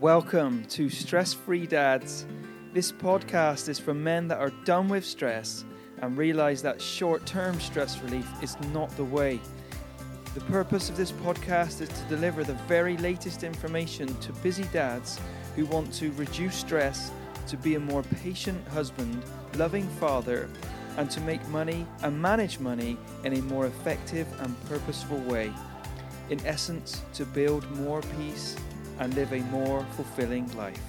Welcome to Stress Free Dads. This podcast is for men that are done with stress and realize that short term stress relief is not the way. The purpose of this podcast is to deliver the very latest information to busy dads who want to reduce stress, to be a more patient husband, loving father, and to make money and manage money in a more effective and purposeful way. In essence, to build more peace and live a more fulfilling life.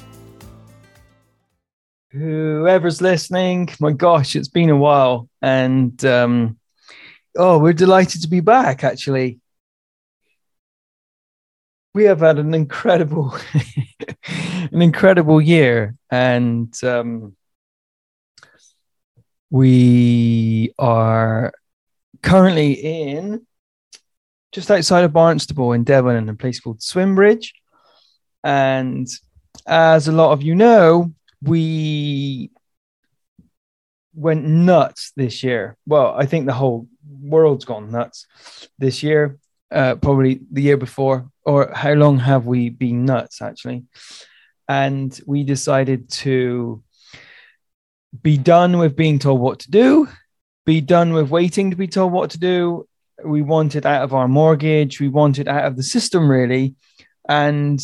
Whoever's listening, my gosh, it's been a while. And um, oh, we're delighted to be back, actually. We have had an incredible, an incredible year, and um, we are currently in just outside of Barnstaple in Devon in a place called Swimbridge. And as a lot of you know, we went nuts this year. Well, I think the whole world's gone nuts this year, uh, probably the year before, or how long have we been nuts actually? And we decided to be done with being told what to do, be done with waiting to be told what to do. We wanted out of our mortgage, we wanted out of the system really. And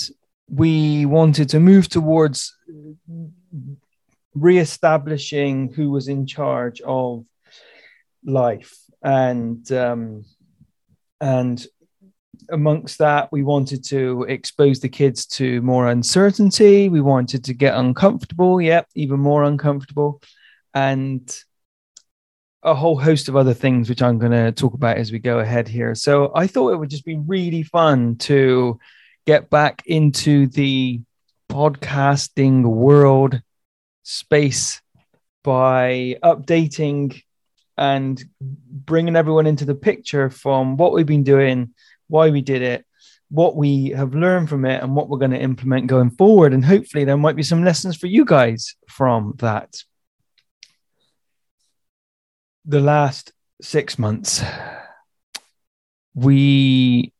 we wanted to move towards re-establishing who was in charge of life. And um, and amongst that we wanted to expose the kids to more uncertainty. We wanted to get uncomfortable. Yep even more uncomfortable. And a whole host of other things which i'm going to talk about as we go ahead here. So i thought it would just be really fun to get back into the podcasting world space by updating and bringing everyone into the picture from what we've been doing, why we did it, what we have learned from it, and what we're going to implement going forward. And hopefully, there might be some lessons for you guys from that. The last six months, we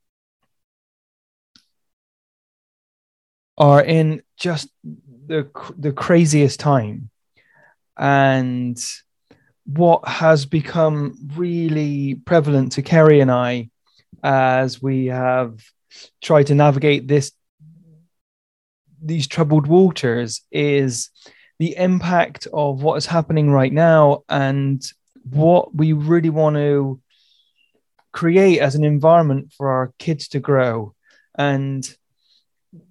are in just the the craziest time. And what has become really prevalent to Kerry and I as we have tried to navigate this these troubled waters is the impact of what is happening right now and what we really want to create as an environment for our kids to grow. And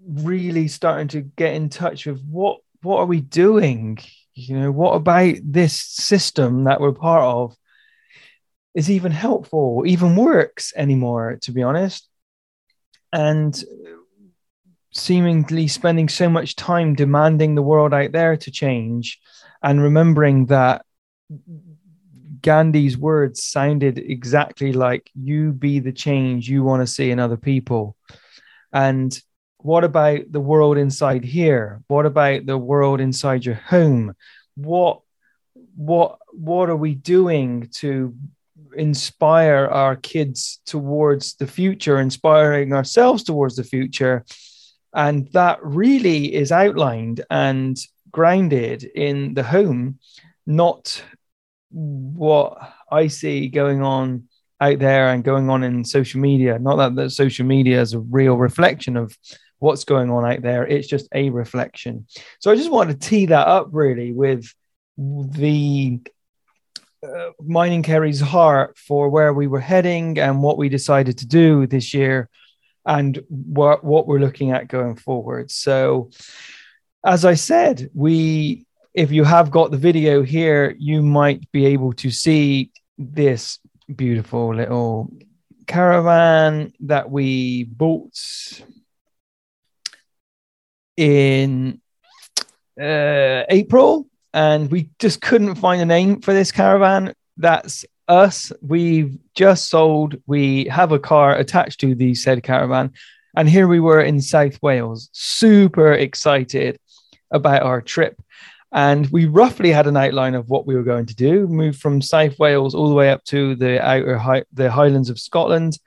really starting to get in touch with what what are we doing? You know what about this system that we're part of is even helpful even works anymore to be honest? And seemingly spending so much time demanding the world out there to change and remembering that Gandhi's words sounded exactly like you be the change you want to see in other people. And what about the world inside here? What about the world inside your home? What what what are we doing to inspire our kids towards the future inspiring ourselves towards the future? And that really is outlined and grounded in the home not what i see going on out there and going on in social media. Not that the social media is a real reflection of what's going on out there. It's just a reflection. So I just wanted to tee that up really with the uh, mining Kerry's heart for where we were heading and what we decided to do this year and what, what we're looking at going forward. So, as I said, we if you have got the video here, you might be able to see this beautiful little caravan that we bought in uh, April, and we just couldn't find a name for this caravan. That's us. We've just sold. We have a car attached to the said caravan, and here we were in South Wales, super excited about our trip. And we roughly had an outline of what we were going to do. Move from South Wales all the way up to the outer high, the Highlands of Scotland,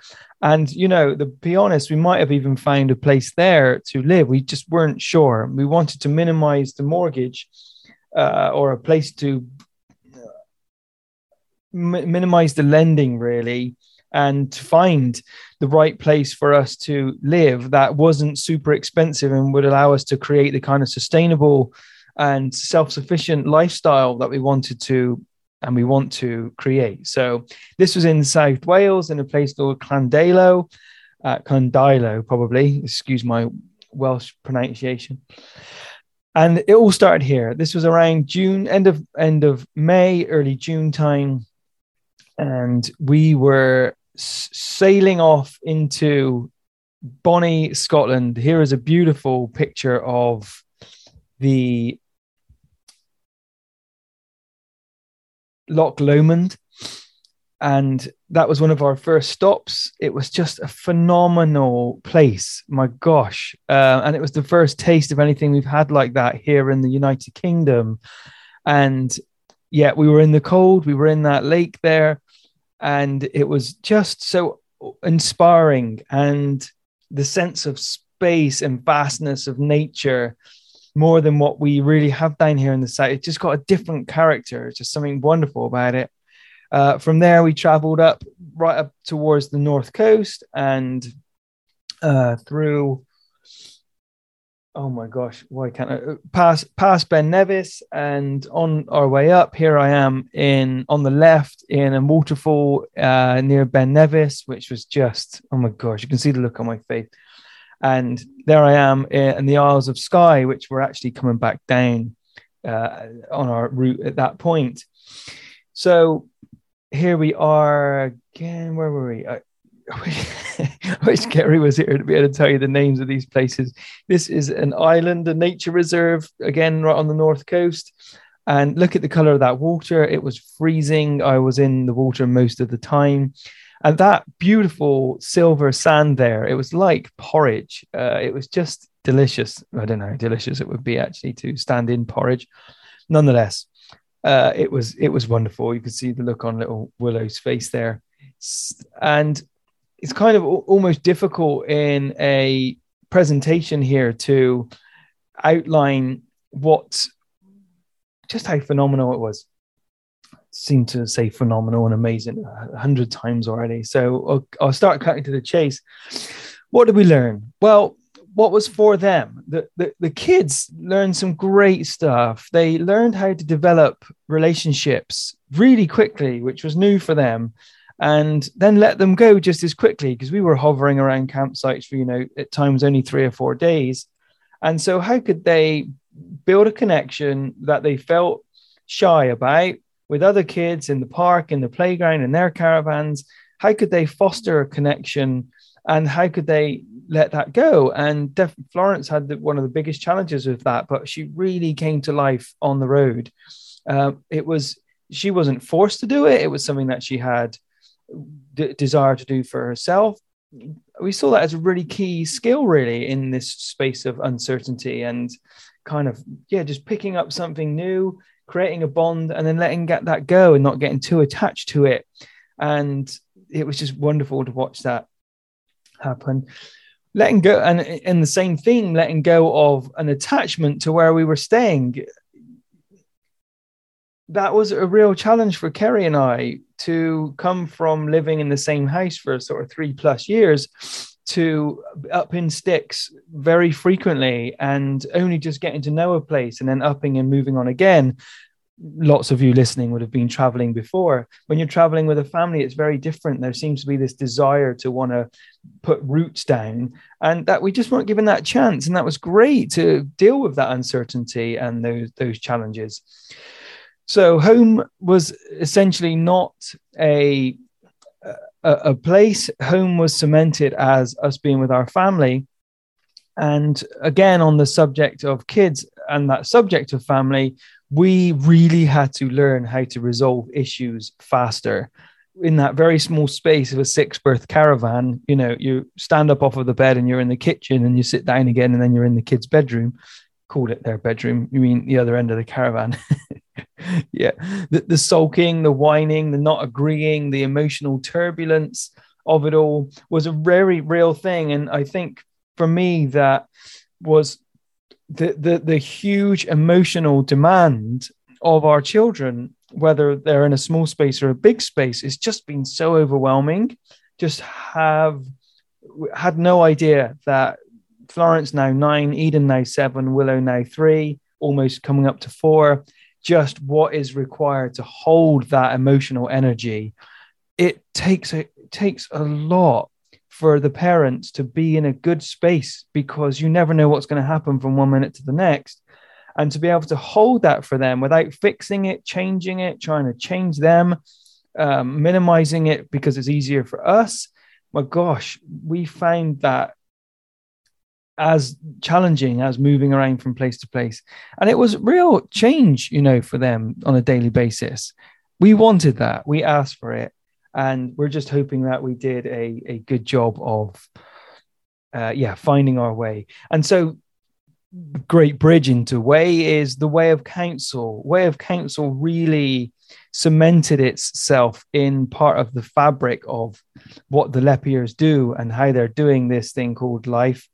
And, you know, to be honest, we might have even found a place there to live. We just weren't sure. We wanted to minimize the mortgage uh, or a place to m- minimize the lending, really, and to find the right place for us to live that wasn't super expensive and would allow us to create the kind of sustainable and self-sufficient lifestyle that we wanted to and we want to create. So this was in South Wales in a place called Clandalo, uh, Clandilo probably. Excuse my Welsh pronunciation. And it all started here. This was around June, end of end of May, early June time, and we were sailing off into Bonnie, Scotland. Here is a beautiful picture of the Loch Lomond. And that was one of our first stops. It was just a phenomenal place. My gosh. Uh, and it was the first taste of anything we've had like that here in the United Kingdom. And yeah, we were in the cold, we were in that lake there and it was just so inspiring and the sense of space and vastness of nature more than what we really have down here in the site. it just got a different character It's just something wonderful about it uh, from there we traveled up right up towards the north coast and uh, through oh my gosh, why can't I pass past Ben Nevis and on our way up? Here I am in on the left in a waterfall uh, near Ben Nevis, which was just oh my gosh, you can see the look on my face. And there I am in the Isles of Skye, which were actually coming back down uh, on our route at that point. So here we are again. Where were we? Uh, I wish Gary was here to be able to tell you the names of these places. This is an island, a nature reserve, again, right on the north coast. And look at the color of that water. It was freezing. I was in the water most of the time. And that beautiful silver sand there, it was like porridge. Uh, it was just delicious. I don't know how delicious it would be actually to stand in porridge. Nonetheless, uh, it was it was wonderful. You could see the look on little Willow's face there. And it's kind of almost difficult in a presentation here to outline what just how phenomenal it was seem to say phenomenal and amazing a hundred times already. So I'll, I'll, start cutting to the chase. What did we learn? Well what was for them? The, the, the kids learned some great stuff. They learned how to develop relationships really quickly which was new for them and then let them go just as quickly because we were hovering around campsites for you know at times only three or four days. And so how could they build a connection that they felt shy about with other kids in the park in the playground in their caravans how could they foster a connection and how could they let that go? And Def- florence had the, one of the biggest challenges with that but she really came to life on the road. Uh, it was she wasn't forced to do it. It was something that she had d- desire to do for herself. We saw that as a really key skill really in this space of uncertainty and kind of yeah just picking up something new creating a bond and then letting get that go and not getting too attached to it. And it was just wonderful to watch that happen. Letting go and in the same theme letting go of an attachment to where we were staying. That was a real challenge for Kerry and I to come from living in the same house for sort of three plus years to up in sticks very frequently and only just getting to know a place and then upping and moving on again. Lots of you listening would have been traveling before. When you're traveling with a family, it's very different. There seems to be this desire to want to put roots down, and that we just weren't given that chance. And that was great to deal with that uncertainty and those those challenges. So home was essentially not a, a, a place. Home was cemented as us being with our family. And again, on the subject of kids and that subject of family, we really had to learn how to resolve issues faster. In that very small space of a six berth caravan, you know, you stand up off of the bed and you're in the kitchen and you sit down again and then you're in the kids' bedroom. Called it their bedroom. You mean the other end of the caravan. yeah the, the sulking the whining the not agreeing the emotional turbulence of it all was a very real thing. And I think for me, that was the, the, the huge emotional demand of our children, whether they're in a small space or a big space, it's just been so overwhelming. Just have had no idea that Florence now nine, Eden now seven, Willow now three, almost coming up to four. Just what is required to hold that emotional energy. It takes a it takes a lot for the parents to be in a good space because you never know what's going to happen from one minute to the next and to be able to hold that for them without fixing it, changing it, trying to change them, um, minimizing it because it's easier for us. My gosh, we found that as challenging as moving around from place to place. And it was real change, you know, for them on a daily basis. We wanted that, we asked for it. And we're just hoping that we did a, a good job of, uh, yeah, finding our way. And so great bridge into way is the way of council. way of council really cemented itself in part of the fabric of what the lepiers do and how they're doing this thing called life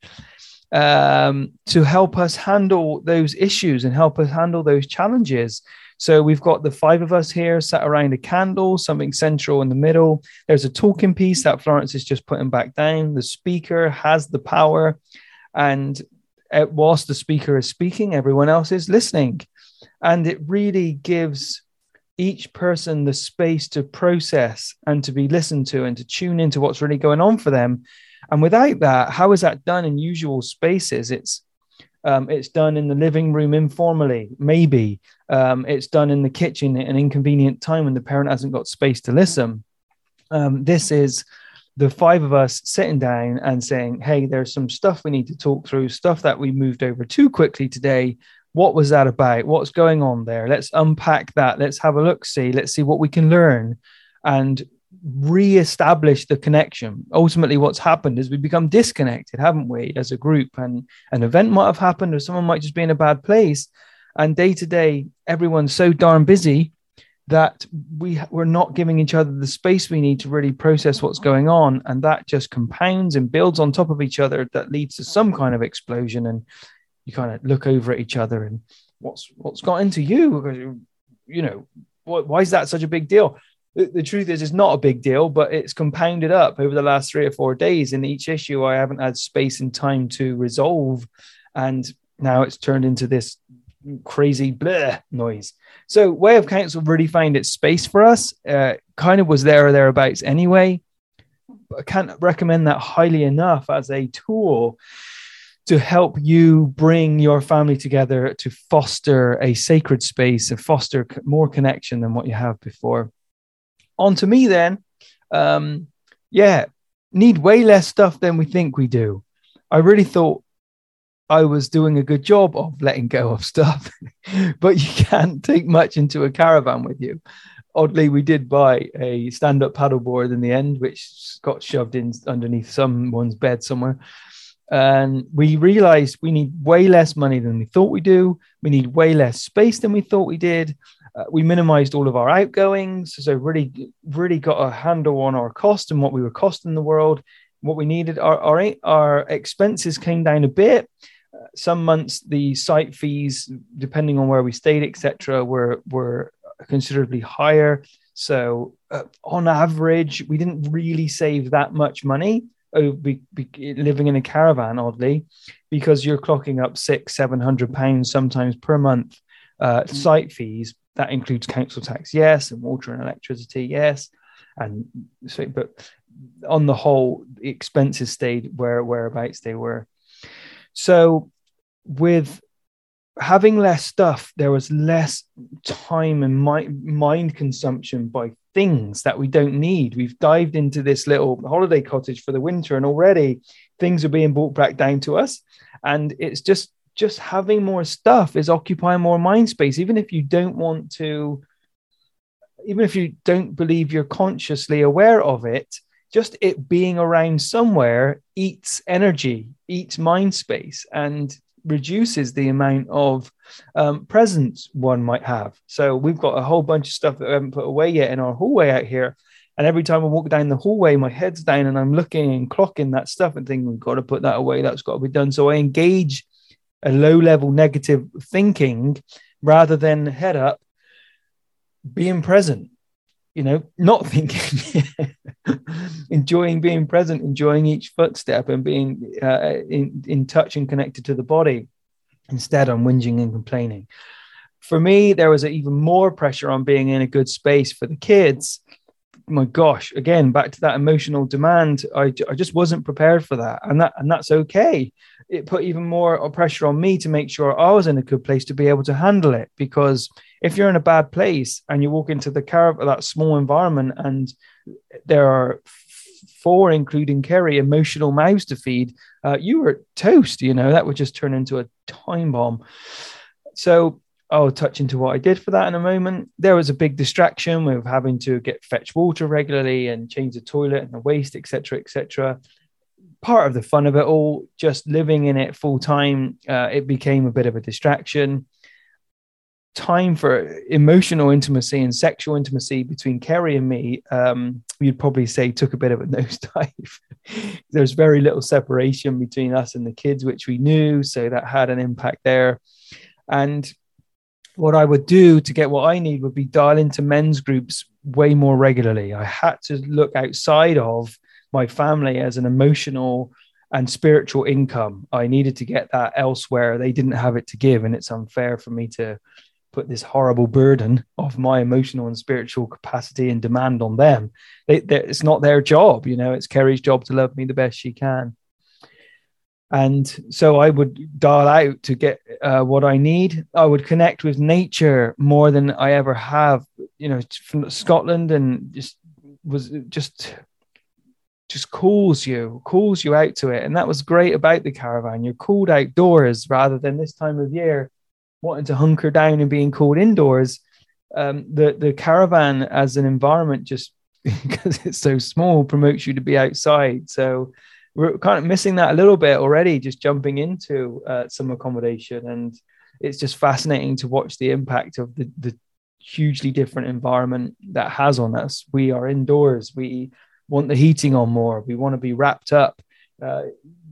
um, to help us handle those issues and help us handle those challenges so we've got the five of us here sat around a candle something central in the middle there's a talking piece that florence is just putting back down the speaker has the power and uh, whilst the speaker is speaking, everyone else is listening. And it really gives each person the space to process and to be listened to and to tune into what's really going on for them. And without that, how is that done in usual spaces? It's um, it's done in the living room informally, maybe. Um, it's done in the kitchen at an inconvenient time when the parent hasn't got space to listen. Um, this is the five of us sitting down and saying, Hey, there's some stuff we need to talk through, stuff that we moved over too quickly today. What was that about? What's going on there? Let's unpack that. Let's have a look, see, let's see what we can learn and re-establish the connection. Ultimately, what's happened is we become disconnected, haven't we, as a group? And an event might have happened, or someone might just be in a bad place. And day to day, everyone's so darn busy that we we're not giving each other the space we need to really process what's going on and that just compounds and builds on top of each other that leads to some kind of explosion and you kind of look over at each other and what's what's got into you you know why is that such a big deal the, the truth is it's not a big deal but it's compounded up over the last three or four days in each issue i haven't had space and time to resolve and now it's turned into this crazy blur noise. So Way of Council really find its space for us. Uh, kind of was there or thereabouts anyway. I can't recommend that highly enough as a tool to help you bring your family together to foster a sacred space, and foster more connection than what you have before. On to me then. Um, yeah, need way less stuff than we think we do. I really thought I was doing a good job of letting go of stuff, but you can't take much into a caravan with you. Oddly, we did buy a stand up paddleboard in the end, which got shoved in underneath someone's bed somewhere. And we realized we need way less money than we thought we do. We need way less space than we thought we did. Uh, we minimized all of our outgoings. So, really, really got a handle on our cost and what we were costing the world, what we needed. Our, our, our expenses came down a bit some months the site fees, depending on where we stayed, etc., were were considerably higher. So uh, on average, we didn't really save that much money oh, be, be, living in a caravan, oddly, because you're clocking up six, seven hundred pounds sometimes per month uh, mm. site fees. That includes council tax, yes, and water and electricity, yes, and so. But on the whole, the expenses stayed where whereabouts they were. So with having less stuff, there was less time and mind consumption by things that we don't need. We've dived into this little holiday cottage for the winter, and already things are being brought back down to us. And it's just just having more stuff is occupying more mind space, even if you don't want to, even if you don't believe you're consciously aware of it. Just it being around somewhere eats energy, eats mind space, and reduces the amount of um, presence one might have. So we've got a whole bunch of stuff that we haven't put away yet in our hallway out here. And every time I walk down the hallway, my head's down and I'm looking and clocking that stuff and thinking, we've got to put that away. That's got to be done. So I engage a low level negative thinking rather than head up, being present, you know, not thinking, enjoying being present, enjoying each footstep and being uh, in, in touch and connected to the body. Instead, I'm whinging and complaining. For me, there was even more pressure on being in a good space for the kids my gosh, again, back to that emotional demand, I, I just wasn't prepared for that. And that and that's okay. It put even more pressure on me to make sure I was in a good place to be able to handle it. Because if you're in a bad place and you walk into the caravan, that small environment, and there are four, including Kerry, emotional mouths to feed, uh, you were toast. You know that would just turn into a time bomb. So I'll touch into what I did for that in a moment. There was a big distraction with having to get fetch water regularly and change the toilet and the waste, etc., etc. Part of the fun of it all, just living in it full time, uh, it became a bit of a distraction. Time for emotional intimacy and sexual intimacy between Kerry and me, um, you'd probably say took a bit of a nosedive. There's very little separation between us and the kids, which we knew, so that had an impact there. And what I would do to get what I need would be dial into men's groups way more regularly. I had to look outside of my family as an emotional and spiritual income. I needed to get that elsewhere. They didn't have it to give, and it's unfair for me to put this horrible burden of my emotional and spiritual capacity and demand on them. They, it's not their job, you know. It's Kerry's job to love me the best she can and so I would dial out to get uh, what I need. I would connect with nature more than I ever have. You know, from Scotland, and just was just just calls you, calls you out to it, and that was great about the caravan. You're called outdoors rather than this time of year wanting to hunker down and being called indoors. Um, the the caravan as an environment just because it's so small promotes you to be outside. So we're kind of missing that a little bit already, just jumping into uh, some accommodation. And it's just fascinating to watch the impact of the, the hugely different environment that has on us. We are indoors. We want the heating on more. We want to be wrapped up. Uh,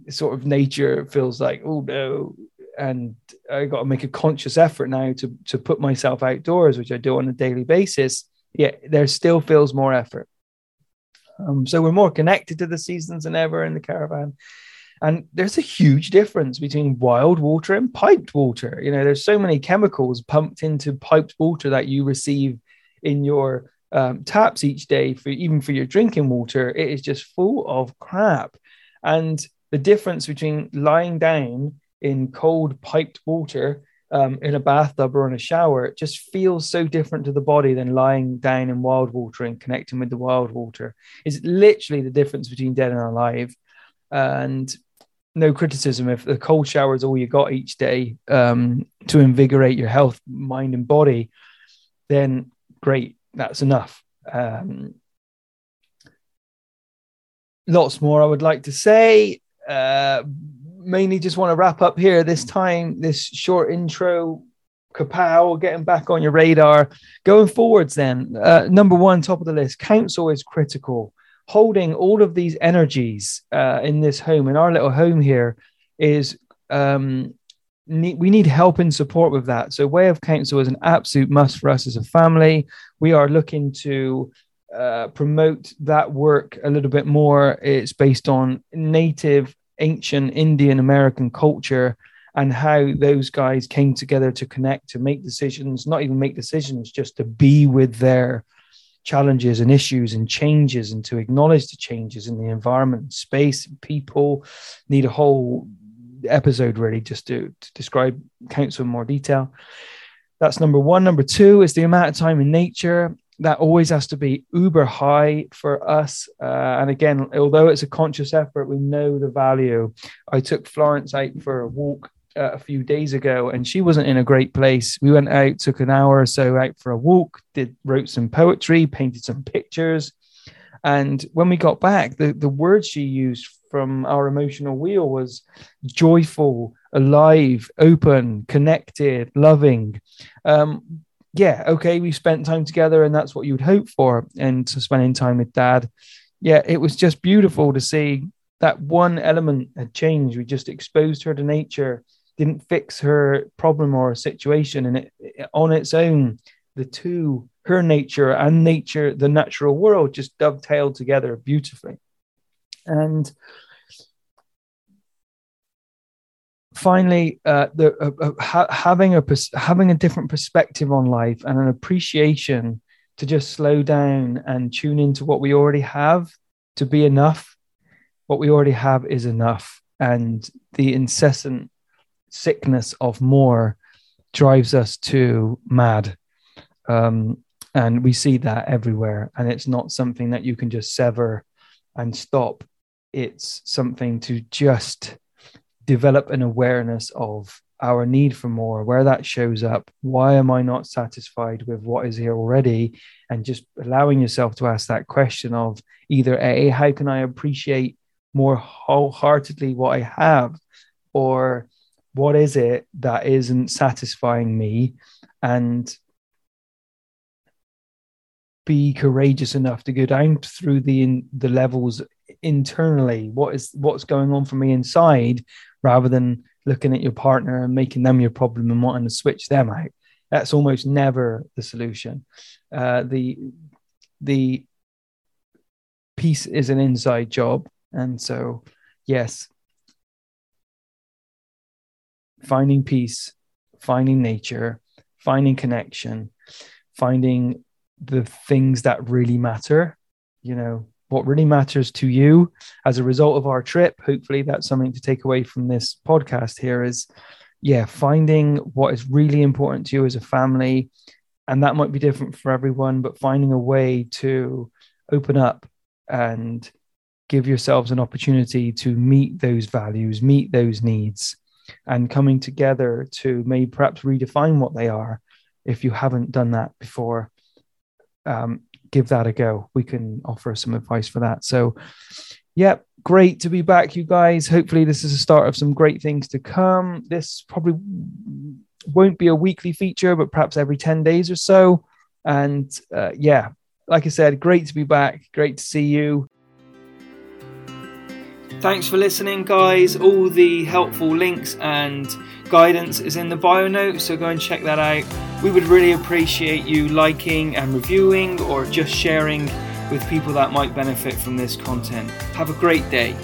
sort of nature feels like, oh no. And I got to make a conscious effort now to, to put myself outdoors, which I do on a daily basis. Yeah, there still feels more effort. Um, so we're more connected to the seasons than ever in the caravan. And there's a huge difference between wild water and piped water. You know, there's so many chemicals pumped into piped water that you receive in your um, taps each day for even for your drinking water. It is just full of crap. And the difference between lying down in cold piped water um, in a bathtub or in a shower, it just feels so different to the body than lying down in wild water and connecting with the wild water. It's literally the difference between dead and alive. And no criticism if the cold shower is all you got each day um, to invigorate your health, mind, and body, then great, that's enough. Um, lots more I would like to say. Uh, mainly just want to wrap up here this time, this short intro. Kapow, getting back on your radar. Going forwards, then, uh, number one, top of the list, council is critical. Holding all of these energies uh, in this home, in our little home here, is um, need, we need help and support with that. So, Way of Council is an absolute must for us as a family. We are looking to uh, promote that work a little bit more. It's based on native ancient Indian American culture and how those guys came together to connect, to make decisions, not even make decisions, just to be with their challenges and issues and changes and to acknowledge the changes in the environment, space, people. Need a whole episode really just to, to describe council in more detail. That's number one. Number two is the amount of time in nature that always has to be uber high for us. Uh, and again, although it's a conscious effort, we know the value. I took Florence out for a walk uh, a few days ago, and she wasn't in a great place. We went out, took an hour or so out for a walk, did wrote some poetry, painted some pictures. And when we got back, the, the words she used from our emotional wheel was joyful, alive, open, connected, loving. Um, yeah, okay, we spent time together and that's what you would hope for. And so spending time with dad, yeah, it was just beautiful to see that one element had changed. We just exposed her to nature, didn't fix her problem or situation. And it, it, on its own, the two, her nature and nature, the natural world, just dovetailed together beautifully. And finally, uh, the uh, uh, ha- having a pers- having a different perspective on life and an appreciation to just slow down and tune into what we already have to be enough. What we already have is enough, and the incessant sickness of more drives us to mad. Um, and we see that everywhere, and it's not something that you can just sever and stop. It's something to just develop an awareness of our need for more, where that shows up. Why am I not satisfied with what is here already? And just allowing yourself to ask that question of either A, how can I appreciate more wholeheartedly what I have? Or what is it that isn't satisfying me? And be courageous enough to go down through the in, the levels internally what is what's going on for me inside rather than looking at your partner and making them your problem and wanting to switch them out. That's almost never the solution. Uh, the the peace is an inside job, and so yes, finding peace, finding nature, finding connection, finding the things that really matter. You know, what really matters to you as a result of our trip. Hopefully, that's something to take away from this podcast here is, yeah, finding what is really important to you as a family. And that might be different for everyone, but finding a way to open up and give yourselves an opportunity to meet those values, meet those needs, and coming together to maybe perhaps redefine what they are if you haven't done that before. Um, give that a go. We can offer some advice for that. So, yeah, great to be back, you guys. Hopefully, this is a start of some great things to come. This probably won't be a weekly feature, but perhaps every 10 days or so. And uh, yeah, like I said, great to be back. Great to see you. Thanks for listening, guys. All the helpful links and guidance is in the bio notes, so go and check that out. We would really appreciate you liking and reviewing or just sharing with people that might benefit from this content. Have a great day.